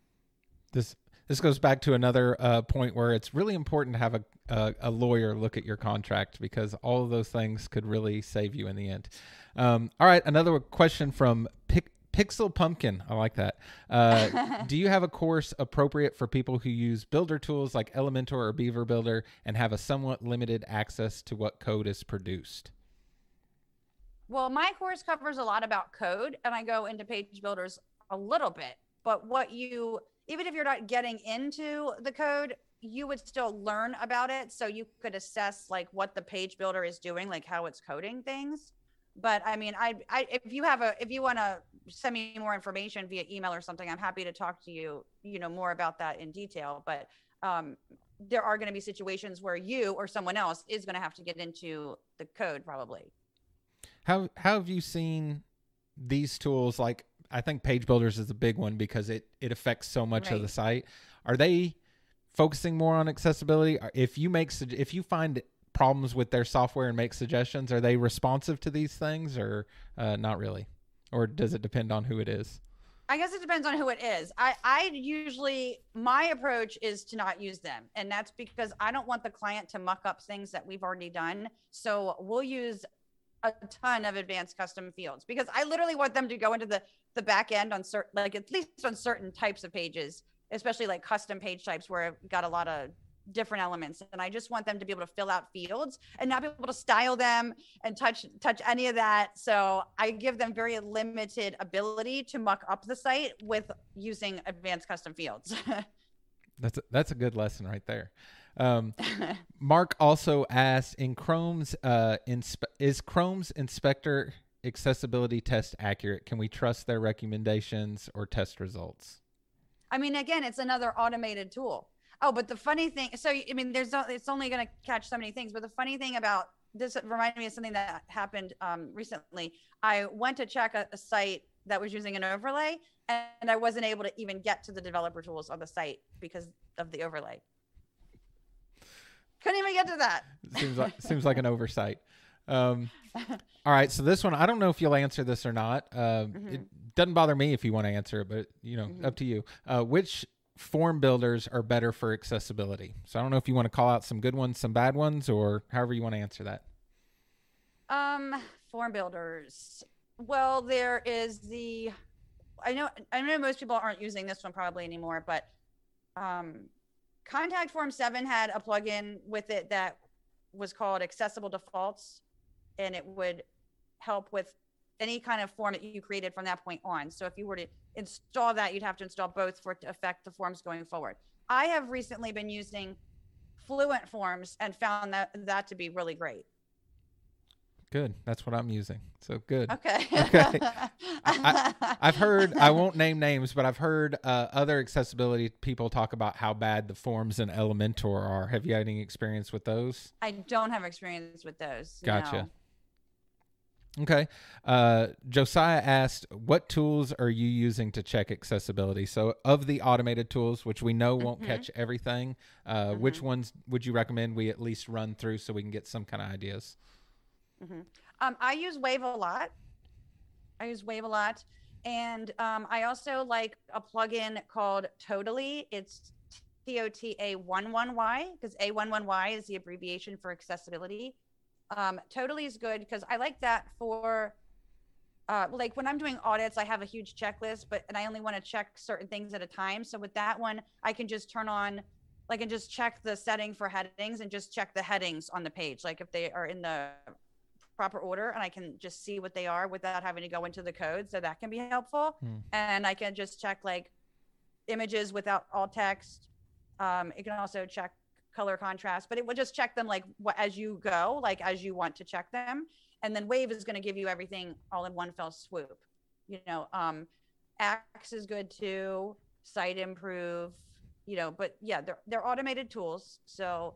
This this goes back to another uh, point where it's really important to have a, a a lawyer look at your contract because all of those things could really save you in the end. Um, all right, another question from Pic- Pixel Pumpkin. I like that. Uh, do you have a course appropriate for people who use builder tools like Elementor or Beaver Builder and have a somewhat limited access to what code is produced? Well, my course covers a lot about code and I go into page builders a little bit. But what you, even if you're not getting into the code, you would still learn about it. So you could assess like what the page builder is doing, like how it's coding things. But I mean, I, I if you have a, if you want to send me more information via email or something, I'm happy to talk to you, you know, more about that in detail. But um, there are going to be situations where you or someone else is going to have to get into the code probably. How how have you seen these tools? Like I think Page Builders is a big one because it it affects so much of the site. Are they focusing more on accessibility? If you make if you find problems with their software and make suggestions, are they responsive to these things or uh, not really? Or does it depend on who it is? I guess it depends on who it is. I, I usually, my approach is to not use them. And that's because I don't want the client to muck up things that we've already done. So we'll use a ton of advanced custom fields because I literally want them to go into the, the back end on certain, like at least on certain types of pages, especially like custom page types where I've got a lot of different elements. And I just want them to be able to fill out fields and not be able to style them and touch touch any of that. So I give them very limited ability to muck up the site with using advanced custom fields. That's a, that's a good lesson right there. Um, Mark also asked in Chrome's uh, inspe- is Chrome's inspector accessibility test accurate? Can we trust their recommendations or test results? I mean, again, it's another automated tool. Oh, but the funny thing, so I mean, there's no- it's only going to catch so many things. But the funny thing about this reminded me of something that happened um, recently. I went to check a, a site that was using an overlay, and I wasn't able to even get to the developer tools on the site because of the overlay. Couldn't even get to that. Seems like seems like an oversight. Um, all right, so this one I don't know if you'll answer this or not. Uh, It doesn't bother me if you want to answer it, but you know, up to you. Uh, which form builders are better for accessibility? So I don't know if you want to call out some good ones, some bad ones, or however you want to answer that. Um, form builders. Well, there is the. I know. I know most people aren't using this one probably anymore, but um, Contact Form Seven had a plugin with it that was called Accessible Defaults, and it would help with any kind of form that you created from that point on. So if you were to install that, you'd have to install both for it to affect the forms going forward. I have recently been using Fluent Forms and found that that to be really great. Good. That's what I'm using. So good. Okay. Okay. I- I've heard, I won't name names, but I've heard uh, other accessibility people talk about how bad the forms in Elementor are. Have you had any experience with those? I don't have experience with those. Gotcha. no. Okay. Uh, Josiah asked, what tools are you using to check accessibility? So, of the automated tools, which we know won't Mhm. catch everything, uh, which ones would you recommend we at least run through so we can get some kind of ideas? Um, I use Wave a lot. I use Wave a lot. And um, I also like a plugin called tota11y. It's T O T A 1 1 Y because A11Y is the abbreviation for accessibility. Um, tota11y is good because I like that for uh, like when I'm doing audits, I have a huge checklist, but and I only want to check certain things at a time. So with that one, I can just turn on, like, and just check the setting for headings and just check the headings on the page, like if they are in the proper order, and I can just see what they are without having to go into the code. So that can be helpful. Hmm. And I can just check like images without alt text. Um, it can also check color contrast, but it will just check them like what as you go, like as you want to check them. And then Wave is going to give you everything all in one fell swoop. You know, um, Axe is good too. Siteimprove, you know, but yeah, they're they're automated tools. So,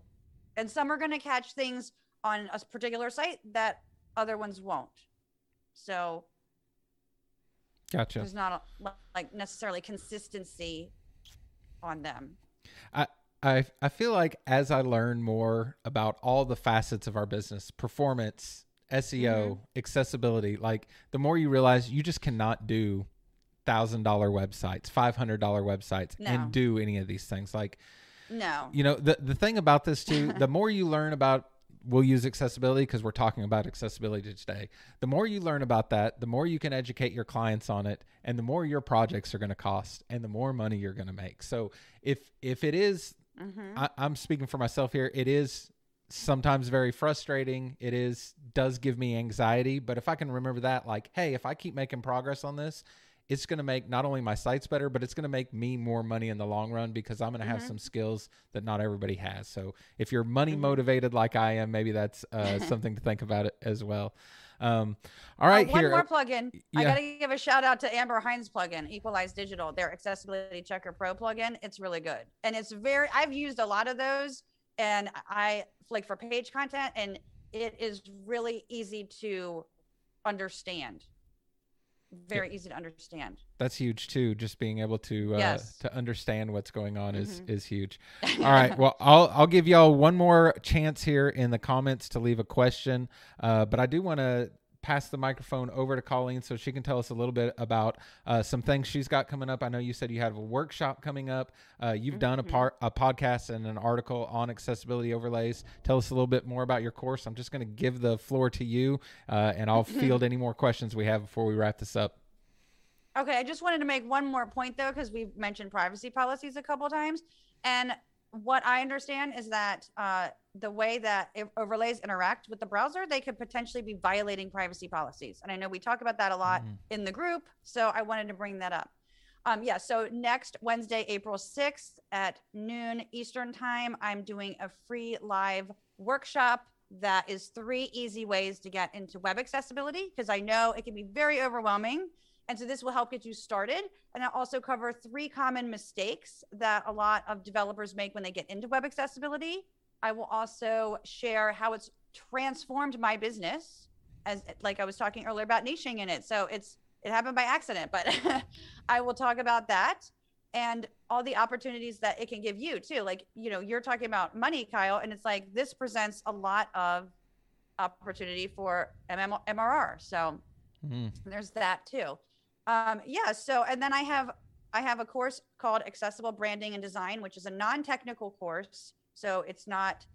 and some are going to catch things on a particular site that other ones won't. So Gotcha. there's not a, like necessarily consistency on them. I I I feel like as I learn more about all the facets of our business, performance, SEO, Mm-hmm. accessibility, like the more you realize you just cannot do thousand dollar websites, five hundred dollar websites, No. and do any of these things. Like No. you know the the thing about this too, the more you learn about we'll use accessibility because we're talking about accessibility today. The more you learn about that, the more you can educate your clients on it, and the more your projects are going to cost, and the more money you're going to make. So if if it is Mm-hmm. I, I'm speaking for myself here. It is sometimes very frustrating. It is does give me anxiety, but if I can remember that, like, hey, if I keep making progress on this, it's going to make not only my sites better, but it's going to make me more money in the long run because I'm going to have Mhm. some skills that not everybody has. So if you're money Mhm. motivated like I am, maybe that's uh, something to think about it as well. Um, all Oh, one here. more plugin. I got to give a shout out to Amber Hinds plugin, Equalize Digital, their Accessibility Checker Pro plugin. It's really good. And it's very, I've used a lot of those and I like for page content, and it is really easy to understand. Very easy to understand. That's huge too. Just being able to uh, Yes. to understand what's going on is Mhm. is huge. All right. Well, I'll I'll give y'all one more chance here in the comments to leave a question, uh, but I do want to pass the microphone over to Colleen so she can tell us a little bit about uh, some things she's got coming up. I know you said you have a workshop coming up. Uh, you've done a Mhm. part a podcast and an article on accessibility overlays. Tell us a little bit more about your course. I'm just going to give the floor to you, uh, and I'll field any more questions we have before we wrap this up. Okay, I just wanted to make one more point though, because we've mentioned privacy policies a couple times. And what I understand is that uh, the way that overlays interact with the browser, they could potentially be violating privacy policies. And I know we talk about that a lot Mhm. in the group, so I wanted to bring that up. Um, yeah, so next Wednesday, April 6th at noon Eastern Time, I'm doing a free live workshop that is three easy ways to get into web accessibility because I know it can be very overwhelming. And so this will help get you started. And I'll also cover three common mistakes that a lot of developers make when they get into web accessibility. I will also share how it's transformed my business as like I was talking earlier about niching in it. So it's it happened by accident, but I will talk about that and all the opportunities that it can give you too. Like, you know, you're talking about money, Kyle, and it's like this presents a lot of opportunity for MM- MRR. So Mhm. there's that too. Um, yeah. So, and then I have I have a course called Accessible Branding and Design, which is a non-technical course. So it's not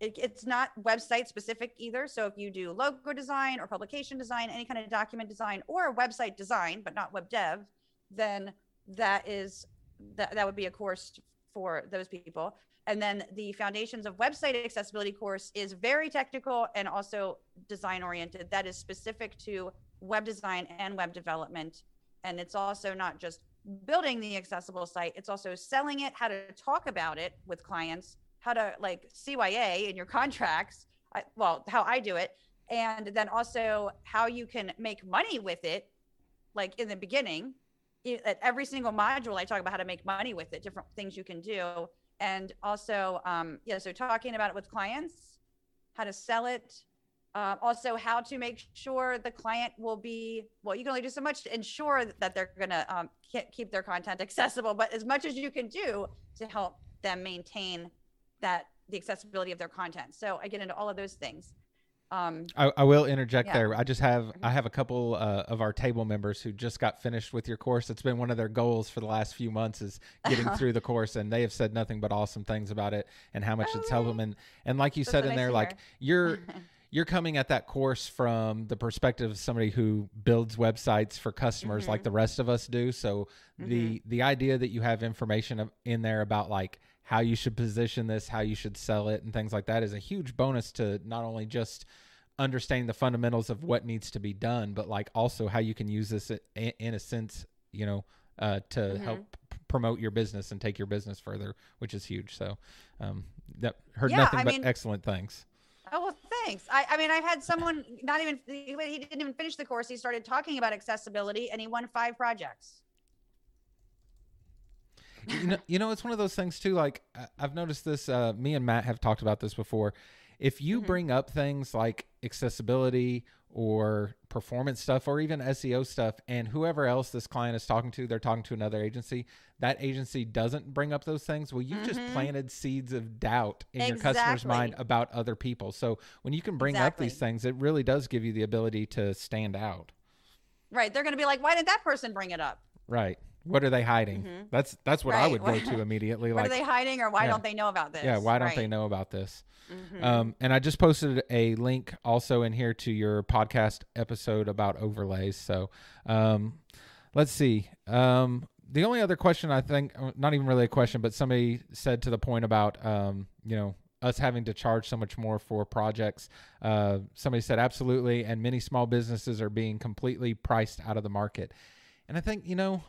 it, it's not website specific either. So if you do logo design or publication design, any kind of document design or website design, but not web dev, then that is that that would be a course for those people. And then the Foundations of Website Accessibility course is very technical and also design oriented. That is specific to web design and web development. And it's also not just building the accessible site, it's also selling it, how to talk about it with clients, how to like CYA in your contracts. I, well, how I do it. And then also how you can make money with it, like in the beginning. At every single module, I talk about how to make money with it, different things you can do. And also, um, yeah, so talking about it with clients, how to sell it, uh, also how to make sure the client will be well you can only do so much to ensure that they're going to um, keep their content accessible but as much as you can do to help them maintain that the accessibility of their content so i get into all of those things um, I, I will interject Yeah. there. I just have Mhm. I have a couple uh, of our table members who just got finished with your course. It's been one of their goals for the last few months is getting through the course, and they have said nothing but awesome things about it and how much Oh, it's helped them. And and like you That's said in there, like you're you're coming at that course from the perspective of somebody who builds websites for customers like Mhm. the rest of us do. So the the idea that you have information in there about like how you should position this, how you should sell it, and things like that is a huge bonus to not only just understanding the fundamentals of what needs to be done, but like also how you can use this in, in a sense, you know, uh, to Mhm. help promote your business and take your business further, which is huge. So, um, that heard Yeah, nothing I but mean- excellent things. Oh well, thanks. I, I mean, I've had someone not even he didn't even finish the course. He started talking about accessibility, and he won five projects. you know, you know, it's one of those things too. Like I- I've noticed this. Uh, me and Matt have talked about this before. If you Mhm. bring up things like accessibility or performance stuff or even SEO stuff and whoever else this client is talking to they're talking to another agency that agency doesn't bring up those things well you mm-hmm. just planted seeds of doubt in exactly. your customer's mind about other people so when you can bring exactly. up these things it really does give you the ability to stand out right they're going to be like why did that person bring it up right what are they hiding? Mm-hmm. That's that's what right. I would go to immediately. what like, are they hiding, or why yeah. don't they know about this? Yeah, why don't right. they know about this? Mm-hmm. Um, and I just posted a link also in here to your podcast episode about overlays. So um, let's see. Um, the only other question I think, uh, not even really a question, but somebody said to the point about, um, you know, us having to charge so much more for projects. Uh, somebody said absolutely, and many small businesses are being completely priced out of the market. And I think, you know,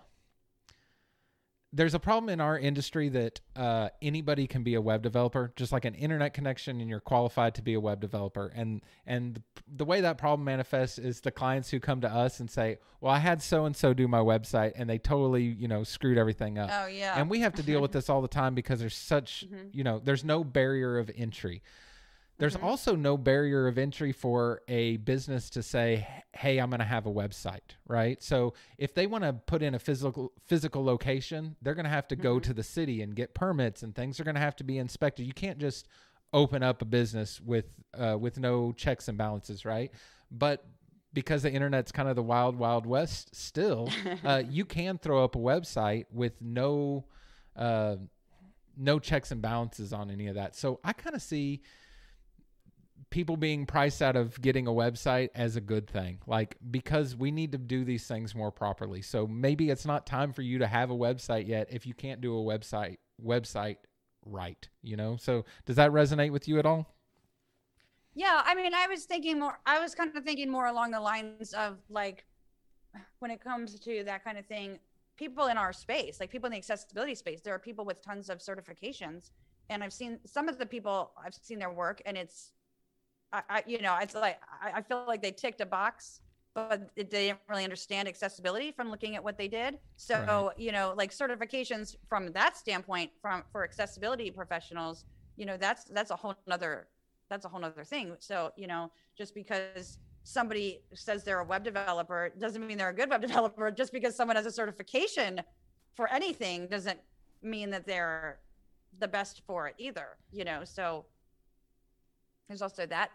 there's a problem in our industry that uh, anybody can be a web developer, just like an internet connection, and you're qualified to be a web developer. And and the way that problem manifests is the clients who come to us and say, "Well, I had so and so do my website, and they totally, you know, screwed everything up." Oh yeah. And we have to deal with this all the time because there's such, mm-hmm. you know, there's no barrier of entry. There's mm-hmm. also no barrier of entry for a business to say, "Hey, I'm going to have a website," right? So if they want to put in a physical physical location, they're going to have to mm-hmm. go to the city and get permits, and things are going to have to be inspected. You can't just open up a business with uh, with no checks and balances, right? But because the internet's kind of the wild wild west still, uh, you can throw up a website with no uh, no checks and balances on any of that. So I kind of see people being priced out of getting a website as a good thing like because we need to do these things more properly. So maybe it's not time for you to have a website yet if you can't do a website website right you know? So does that resonate with you at all? Yeah i mean i was thinking more i was kind of thinking more along the lines of like when it comes to that kind of thing people in our space like people in the accessibility space there are people with tons of certifications. And i've seen some of the people i've seen their work and it's I, I you know, it's like I, I, feel like they ticked a box, but they didn't really understand accessibility from looking at what they did. So right. you know, like certifications from that standpoint, from for accessibility professionals, you know, that's that's a whole nother that's a whole nother thing. So you know, just because somebody says they're a web developer doesn't mean they're a good web developer. Just because someone has a certification for anything doesn't mean that they're the best for it either. You know, so there's also that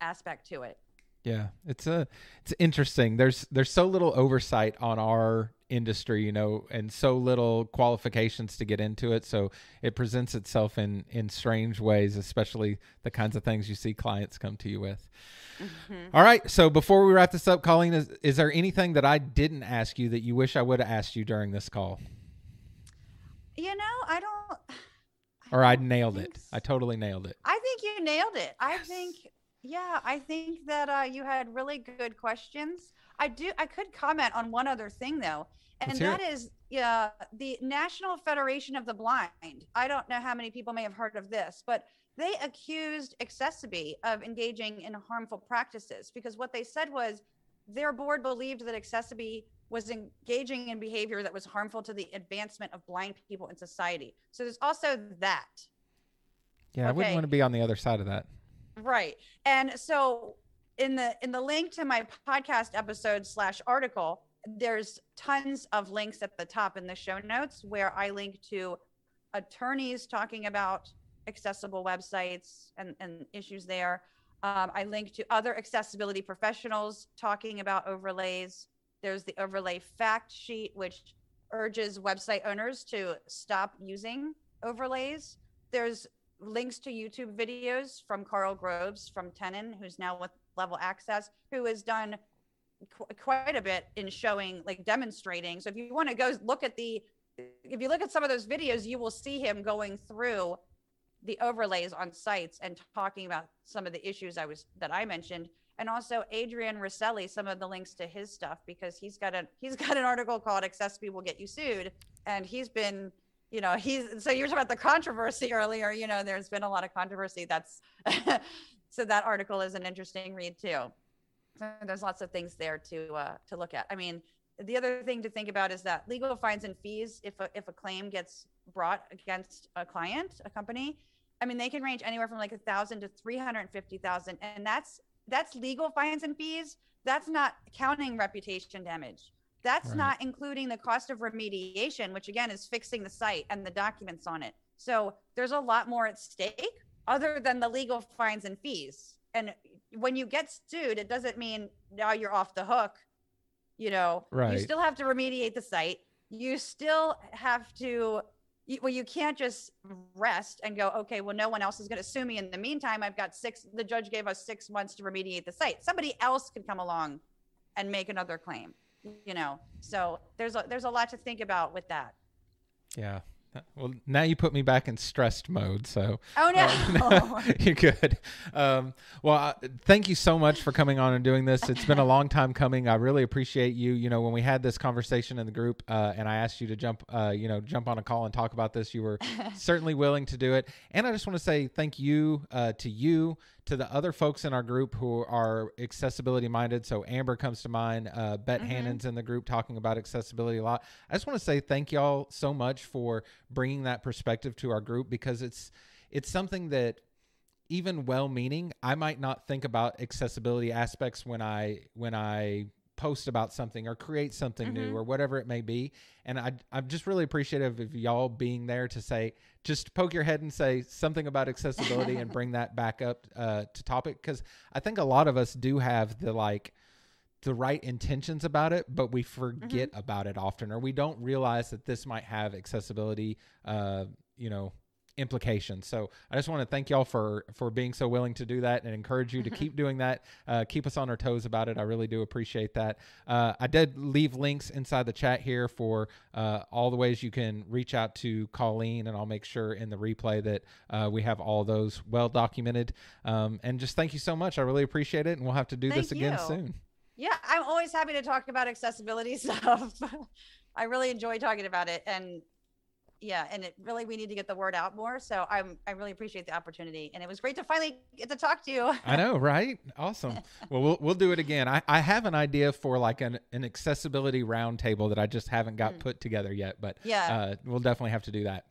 aspect to it. Yeah, it's a it's interesting. There's there's so little oversight on our industry, you know, and so little qualifications to get into it. So it presents itself in in strange ways, especially the kinds of things you see clients come to you with. Mm-hmm. All right. So before we wrap this up, Colleen, is, is there anything that I didn't ask you that you wish I would have asked you during this call? You know, I don't or I nailed it. I totally nailed it. I think you nailed it. I think, yeah, I think that uh, you had really good questions. I do. I could comment on one other thing though, and that is, yeah, the National Federation of the Blind. I don't know how many people may have heard of this, but they accused accessiBe of engaging in harmful practices because what they said was their board believed that accessiBe was engaging in behavior that was harmful to the advancement of blind people in society. So there's also that. Yeah, okay. I wouldn't want to be on the other side of that. Right. And so in the in the link to my podcast episode slash article, there's tons of links at the top in the show notes where I link to attorneys talking about accessible websites and, and issues there. Um, I link to other accessibility professionals talking about overlays. There's the overlay fact sheet, which urges website owners to stop using overlays. There's links to YouTube videos from Karl Groves from Tenon, who's now with Level Access, who has done qu- quite a bit in showing, like demonstrating. So if you want to go look at the, if you look at some of those videos, you will see him going through the overlays on sites and talking about some of the issues I was that I mentioned and also Adrian Roselli some of the links to his stuff because he's got a he's got an article called accessiBe will get you sued and he's been you know he's so you were talking about the controversy earlier you know there's been a lot of controversy that's so that article is an interesting read too so there's lots of things there to uh, to look at I mean the other thing to think about is that legal fines and fees if a, if a claim gets brought against a client a company I mean, they can range anywhere from like a thousand to three hundred fifty thousand, and that's that's legal fines and fees. That's not counting reputation damage. That's Right. not including the cost of remediation, which again is fixing the site and the documents on it. So there's a lot more at stake other than the legal fines and fees. And when you get sued, it doesn't mean now you're off the hook. You know, Right. you still have to remediate the site. You still have to, well, you can't just rest and go, okay, well, no one else is going to sue me. In the meantime, I've got six, the judge gave us six months to remediate the site. Somebody else could come along and make another claim, you know? So there's a, there's a lot to think about with that. Yeah. Well, now you put me back in stressed mode. So Oh, no. Um, you're good. Um, well, uh, thank you so much for coming on and doing this. It's been a long time coming. I really appreciate you. You know, when we had this conversation in the group, uh, and I asked you to jump, uh, you know, jump on a call and talk about this, you were certainly willing to do it. And I just want to say thank you uh, to you, to the other folks in our group who are accessibility minded. So Amber comes to mind. Uh, Bet Mhm. Hannon's in the group talking about accessibility a lot. I just want to say thank y'all so much for bringing that perspective to our group because it's it's something that even well-meaning i might not think about accessibility aspects when i when i post about something or create something new Mhm. or whatever it may be. And I, i'm just really appreciative of y'all being there to say just poke your head and say something about accessibility and bring that back up uh, to topic. Because i think a lot of us do have the like the right intentions about it, but we forget about it often, or we don't realize that this might have accessibility, uh, you know, implications. So I just want to thank y'all for for being so willing to do that, and encourage you to keep doing that. Uh, keep us on our toes about it. I really do appreciate that. Uh, I did leave links inside the chat here for uh, all the ways you can reach out to Colleen, and I'll make sure in the replay that uh, we have all those well documented. Um, and just thank you so much. I really appreciate it, and we'll have to do this again you. soon. Yeah, I'm always happy to talk about accessibility stuff. I really enjoy talking about it and yeah, and it really we need to get the word out more. So I'm I really appreciate the opportunity and it was great to finally get to talk to you. I know, right? Awesome. Well, we'll we'll do it again. I, I have an idea for like an, an accessibility roundtable that I just haven't got Mm. put together yet, but Yeah. uh, we'll definitely have to do that.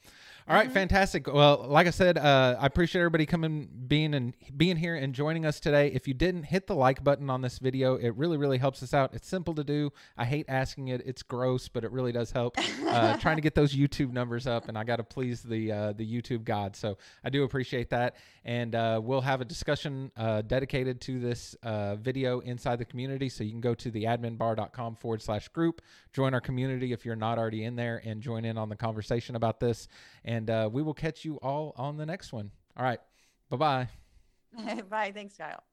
All right, Mhm. fantastic. Well, like I said, uh, I appreciate everybody coming, being and being here and joining us today. If you didn't hit the like button on this video, it really, really helps us out. It's simple to do. I hate asking it. It's gross, but it really does help. Uh, trying to get those YouTube numbers up, and I got to please the uh, the YouTube god. So I do appreciate that. And uh, we'll have a discussion uh, dedicated to this uh, video inside the community. So you can go to the adminbar.com forward slash group, join our community if you're not already in there, and join in on the conversation about this. And uh, we will catch you all on the next one. All right. Bye bye. Bye. Thanks, Kyle.